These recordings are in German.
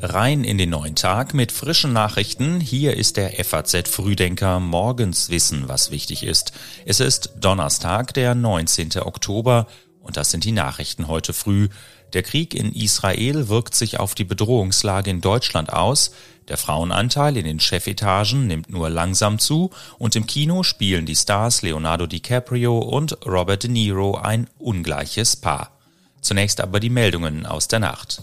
Rein in den neuen Tag mit frischen Nachrichten. Hier ist der FAZ Frühdenker. Morgens wissen, was wichtig ist. Es ist Donnerstag, der 19. Oktober. Und das sind die Nachrichten heute früh. Der Krieg in Israel wirkt sich auf die Bedrohungslage in Deutschland aus. Der Frauenanteil in den Chefetagen nimmt nur langsam zu und im Kino spielen die Stars Leonardo DiCaprio und Robert De Niro ein ungleiches Paar. Zunächst aber die Meldungen aus der Nacht.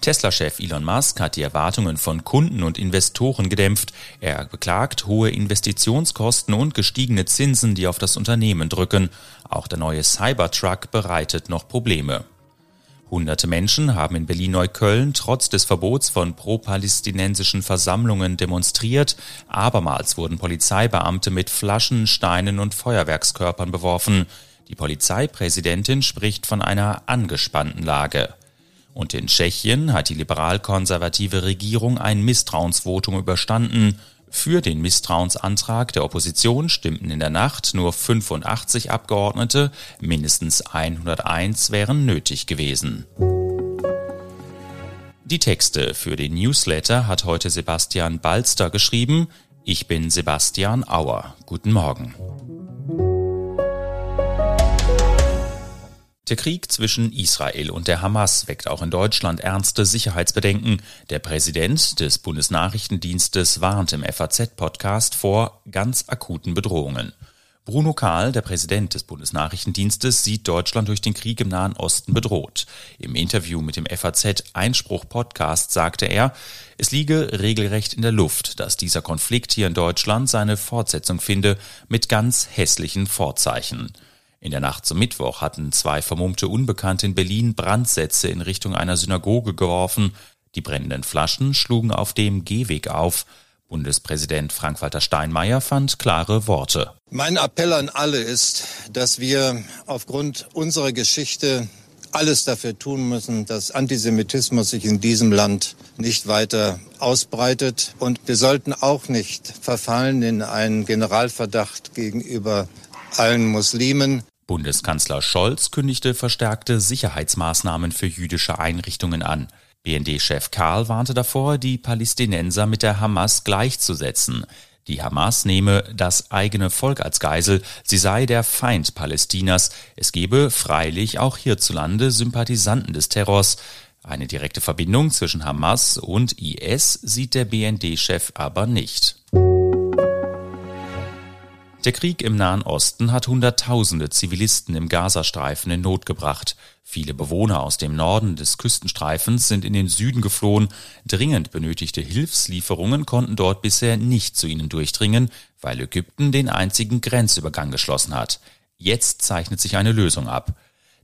Tesla-Chef Elon Musk hat die Erwartungen von Kunden und Investoren gedämpft. Er beklagt hohe Investitionskosten und gestiegene Zinsen, die auf das Unternehmen drücken. Auch der neue Cybertruck bereitet noch Probleme. Hunderte Menschen haben in Berlin-Neukölln trotz des Verbots von pro-palästinensischen Versammlungen demonstriert. Abermals wurden Polizeibeamte mit Flaschen, Steinen und Feuerwerkskörpern beworfen. Die Polizeipräsidentin spricht von einer angespannten Lage. Und in Tschechien hat die liberal-konservative Regierung ein Misstrauensvotum überstanden. Für den Misstrauensantrag der Opposition stimmten in der Nacht nur 85 Abgeordnete, mindestens 101 wären nötig gewesen. Die Texte für den Newsletter hat heute Sebastian Balster geschrieben. Ich bin Sebastian Auer. Guten Morgen. Der Krieg zwischen Israel und der Hamas weckt auch in Deutschland ernste Sicherheitsbedenken. Der Präsident des Bundesnachrichtendienstes warnt im FAZ-Podcast vor ganz akuten Bedrohungen. Bruno Kahl, der Präsident des Bundesnachrichtendienstes, sieht Deutschland durch den Krieg im Nahen Osten bedroht. Im Interview mit dem FAZ Einspruch Podcast sagte er, es liege regelrecht in der Luft, dass dieser Konflikt hier in Deutschland seine Fortsetzung finde, mit ganz hässlichen Vorzeichen. In der Nacht zum Mittwoch hatten zwei vermummte Unbekannte in Berlin Brandsätze in Richtung einer Synagoge geworfen. Die brennenden Flaschen schlugen auf dem Gehweg auf. Bundespräsident Frank-Walter Steinmeier fand klare Worte. Mein Appell an alle ist, dass wir aufgrund unserer Geschichte alles dafür tun müssen, dass Antisemitismus sich in diesem Land nicht weiter ausbreitet. Und wir sollten auch nicht verfallen in einen Generalverdacht gegenüber allen Muslimen. Bundeskanzler Scholz kündigte verstärkte Sicherheitsmaßnahmen für jüdische Einrichtungen an. BND-Chef Karl warnte davor, die Palästinenser mit der Hamas gleichzusetzen. Die Hamas nehme das eigene Volk als Geisel, sie sei der Feind Palästinas. Es gebe freilich auch hierzulande Sympathisanten des Terrors. Eine direkte Verbindung zwischen Hamas und IS sieht der BND-Chef aber nicht. Der Krieg im Nahen Osten hat Hunderttausende Zivilisten im Gazastreifen in Not gebracht. Viele Bewohner aus dem Norden des Küstenstreifens sind in den Süden geflohen. Dringend benötigte Hilfslieferungen konnten dort bisher nicht zu ihnen durchdringen, weil Ägypten den einzigen Grenzübergang geschlossen hat. Jetzt zeichnet sich eine Lösung ab.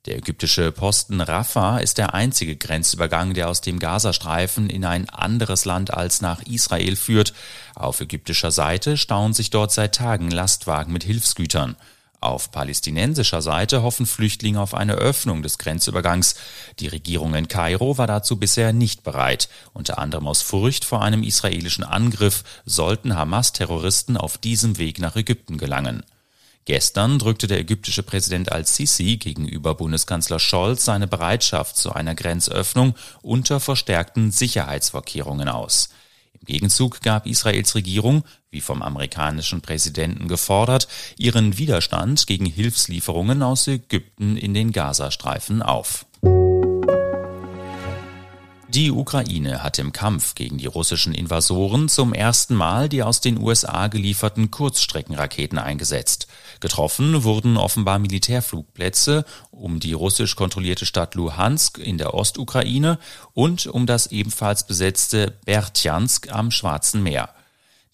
Der ägyptische Posten Rafah ist der einzige Grenzübergang, der aus dem Gazastreifen in ein anderes Land als nach Israel führt. Auf ägyptischer Seite stauen sich dort seit Tagen Lastwagen mit Hilfsgütern. Auf palästinensischer Seite hoffen Flüchtlinge auf eine Öffnung des Grenzübergangs. Die Regierung in Kairo war dazu bisher nicht bereit. Unter anderem aus Furcht vor einem israelischen Angriff sollten Hamas-Terroristen auf diesem Weg nach Ägypten gelangen. Gestern drückte der ägyptische Präsident al-Sisi gegenüber Bundeskanzler Scholz seine Bereitschaft zu einer Grenzöffnung unter verstärkten Sicherheitsvorkehrungen aus. Im Gegenzug gab Israels Regierung, wie vom amerikanischen Präsidenten gefordert, ihren Widerstand gegen Hilfslieferungen aus Ägypten in den Gazastreifen auf. Die Ukraine hat im Kampf gegen die russischen Invasoren zum ersten Mal die aus den USA gelieferten Kurzstreckenraketen eingesetzt. Getroffen wurden offenbar Militärflugplätze um die russisch kontrollierte Stadt Luhansk in der Ostukraine und um das ebenfalls besetzte Bertjansk am Schwarzen Meer.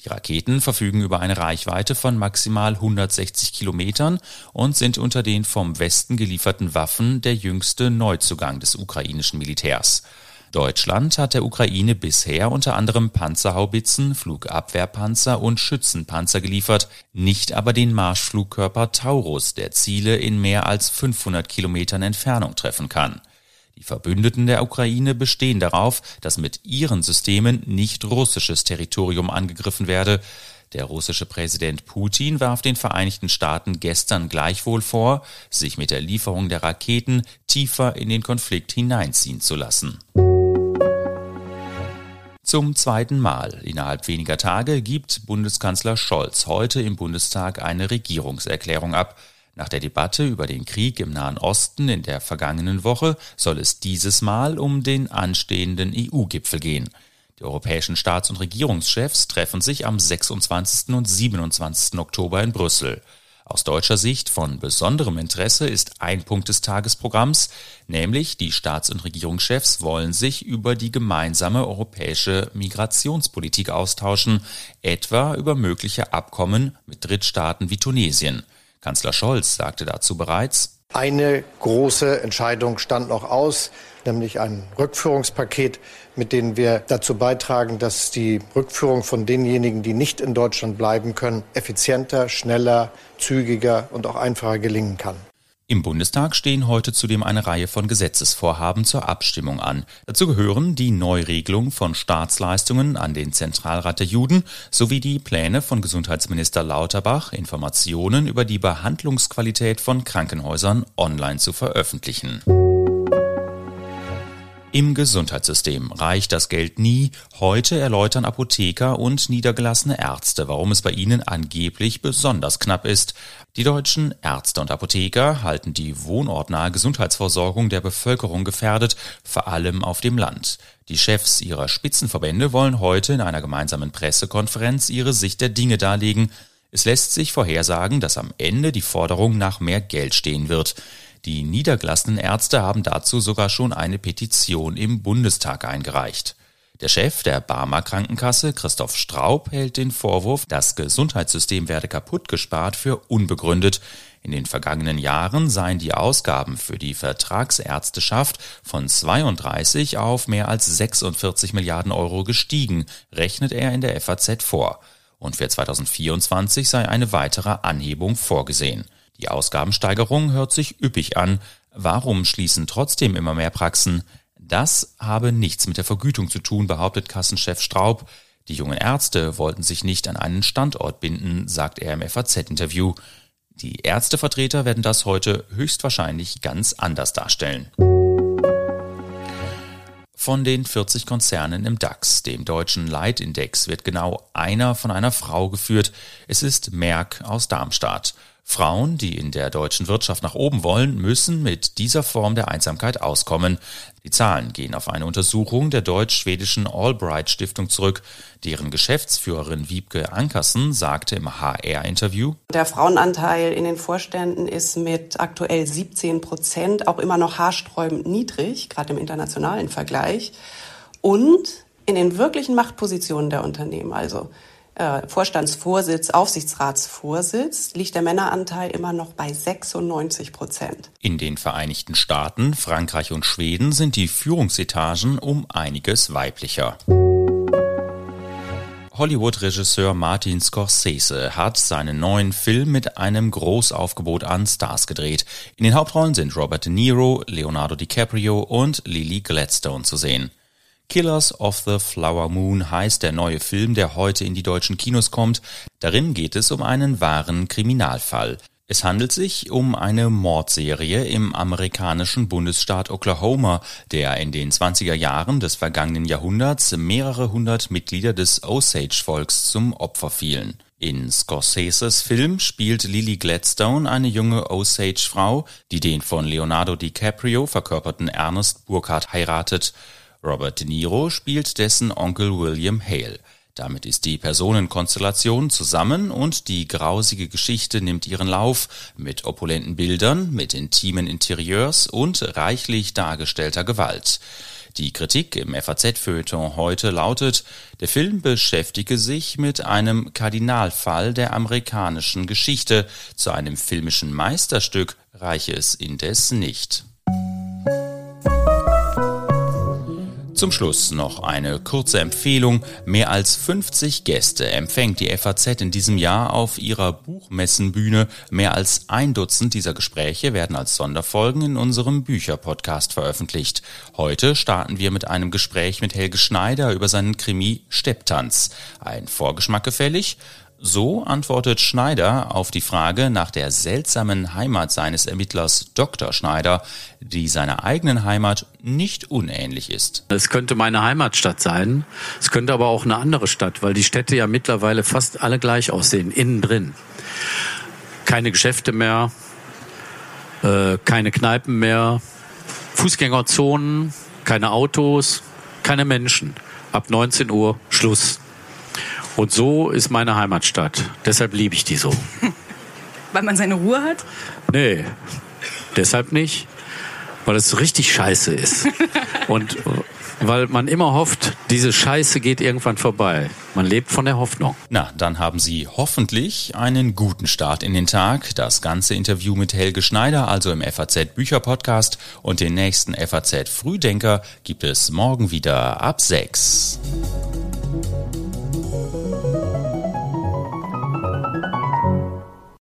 Die Raketen verfügen über eine Reichweite von maximal 160 Kilometern und sind unter den vom Westen gelieferten Waffen der jüngste Neuzugang des ukrainischen Militärs. Deutschland hat der Ukraine bisher unter anderem Panzerhaubitzen, Flugabwehrpanzer und Schützenpanzer geliefert, nicht aber den Marschflugkörper Taurus, der Ziele in mehr als 500 Kilometern Entfernung treffen kann. Die Verbündeten der Ukraine bestehen darauf, dass mit ihren Systemen nicht russisches Territorium angegriffen werde. Der russische Präsident Putin warf den Vereinigten Staaten gestern gleichwohl vor, sich mit der Lieferung der Raketen tiefer in den Konflikt hineinziehen zu lassen. Zum zweiten Mal innerhalb weniger Tage gibt Bundeskanzler Scholz heute im Bundestag eine Regierungserklärung ab. Nach der Debatte über den Krieg im Nahen Osten in der vergangenen Woche soll es dieses Mal um den anstehenden EU-Gipfel gehen. Die europäischen Staats- und Regierungschefs treffen sich am 26. und 27. Oktober in Brüssel. Aus deutscher Sicht von besonderem Interesse ist ein Punkt des Tagesprogramms, nämlich die Staats- und Regierungschefs wollen sich über die gemeinsame europäische Migrationspolitik austauschen, etwa über mögliche Abkommen mit Drittstaaten wie Tunesien. Kanzler Scholz sagte dazu bereits, eine große Entscheidung stand noch aus, nämlich ein Rückführungspaket, mit dem wir dazu beitragen, dass die Rückführung von denjenigen, die nicht in Deutschland bleiben können, effizienter, schneller, zügiger und auch einfacher gelingen kann. Im Bundestag stehen heute zudem eine Reihe von Gesetzesvorhaben zur Abstimmung an. Dazu gehören die Neuregelung von Staatsleistungen an den Zentralrat der Juden sowie die Pläne von Gesundheitsminister Lauterbach, Informationen über die Behandlungsqualität von Krankenhäusern online zu veröffentlichen. Im Gesundheitssystem reicht das Geld nie. Heute erläutern Apotheker und niedergelassene Ärzte, warum es bei ihnen angeblich besonders knapp ist. Die deutschen Ärzte und Apotheker halten die wohnortnahe Gesundheitsversorgung der Bevölkerung gefährdet, vor allem auf dem Land. Die Chefs ihrer Spitzenverbände wollen heute in einer gemeinsamen Pressekonferenz ihre Sicht der Dinge darlegen. Es lässt sich vorhersagen, dass am Ende die Forderung nach mehr Geld stehen wird. Die niedergelassenen Ärzte haben dazu sogar schon eine Petition im Bundestag eingereicht. Der Chef der Barmer Krankenkasse, Christoph Straub, hält den Vorwurf, das Gesundheitssystem werde kaputt gespart, für unbegründet. In den vergangenen Jahren seien die Ausgaben für die Vertragsärzteschaft von 32 auf mehr als 46 Milliarden Euro gestiegen, rechnet er in der FAZ vor. Und für 2024 sei eine weitere Anhebung vorgesehen. Die Ausgabensteigerung hört sich üppig an. Warum schließen trotzdem immer mehr Praxen? Das habe nichts mit der Vergütung zu tun, behauptet Kassenchef Straub. Die jungen Ärzte wollten sich nicht an einen Standort binden, sagt er im FAZ-Interview. Die Ärztevertreter werden das heute höchstwahrscheinlich ganz anders darstellen. Von den 40 Konzernen im DAX, dem deutschen Leitindex, wird genau einer von einer Frau geführt. Es ist Merck aus Darmstadt. Frauen, die in der deutschen Wirtschaft nach oben wollen, müssen mit dieser Form der Einsamkeit auskommen. Die Zahlen gehen auf eine Untersuchung der deutsch-schwedischen Albright Stiftung zurück. Deren Geschäftsführerin Wiebke Ankersen sagte im HR-Interview, Der Frauenanteil in den Vorständen ist mit aktuell 17 Prozent auch immer noch haarsträubend niedrig, gerade im internationalen Vergleich. Und in den wirklichen Machtpositionen der Unternehmen, also äh, Vorstandsvorsitz, Aufsichtsratsvorsitz, liegt der Männeranteil immer noch bei 96 Prozent. In den Vereinigten Staaten, Frankreich und Schweden sind die Führungsetagen um einiges weiblicher. Hollywood-Regisseur Martin Scorsese hat seinen neuen Film mit einem Großaufgebot an Stars gedreht. In den Hauptrollen sind Robert De Niro, Leonardo DiCaprio und Lily Gladstone zu sehen. Killers of the Flower Moon heißt der neue Film, der heute in die deutschen Kinos kommt. Darin geht es um einen wahren Kriminalfall. Es handelt sich um eine Mordserie im amerikanischen Bundesstaat Oklahoma, der in den 20er Jahren des vergangenen Jahrhunderts mehrere hundert Mitglieder des Osage-Volks zum Opfer fielen. In Scorseses Film spielt Lily Gladstone eine junge Osage-Frau, die den von Leonardo DiCaprio verkörperten Ernest Burkhardt heiratet. Robert De Niro spielt dessen Onkel William Hale. Damit ist die Personenkonstellation zusammen und die grausige Geschichte nimmt ihren Lauf mit opulenten Bildern, mit intimen Interieurs und reichlich dargestellter Gewalt. Die Kritik im FAZ-Feuilleton heute lautet, der Film beschäftige sich mit einem Kardinalfall der amerikanischen Geschichte. Zu einem filmischen Meisterstück reiche es indes nicht. Zum Schluss noch eine kurze Empfehlung. Mehr als 50 Gäste empfängt die FAZ in diesem Jahr auf ihrer Buchmessenbühne. Mehr als ein Dutzend dieser Gespräche werden als Sonderfolgen in unserem Bücherpodcast veröffentlicht. Heute starten wir mit einem Gespräch mit Helge Schneider über seinen Krimi Stepptanz. Ein Vorgeschmack gefällig? So antwortet Schneider auf die Frage nach der seltsamen Heimat seines Ermittlers Dr. Schneider, die seiner eigenen Heimat nicht unähnlich ist. Es könnte meine Heimatstadt sein, es könnte aber auch eine andere Stadt, weil die Städte ja mittlerweile fast alle gleich aussehen, innen drin. Keine Geschäfte mehr, äh, keine Kneipen mehr, Fußgängerzonen, keine Autos, keine Menschen. Ab 19 Uhr Schluss. Und so ist meine Heimatstadt. Deshalb liebe ich die so. Weil man seine Ruhe hat? Nee, deshalb nicht. Weil es richtig scheiße ist. Und weil man immer hofft, diese Scheiße geht irgendwann vorbei. Man lebt von der Hoffnung. Na, dann haben Sie hoffentlich einen guten Start in den Tag. Das ganze Interview mit Helge Schneider, also im FAZ Bücher Podcast und den nächsten FAZ Frühdenker gibt es morgen wieder ab 6.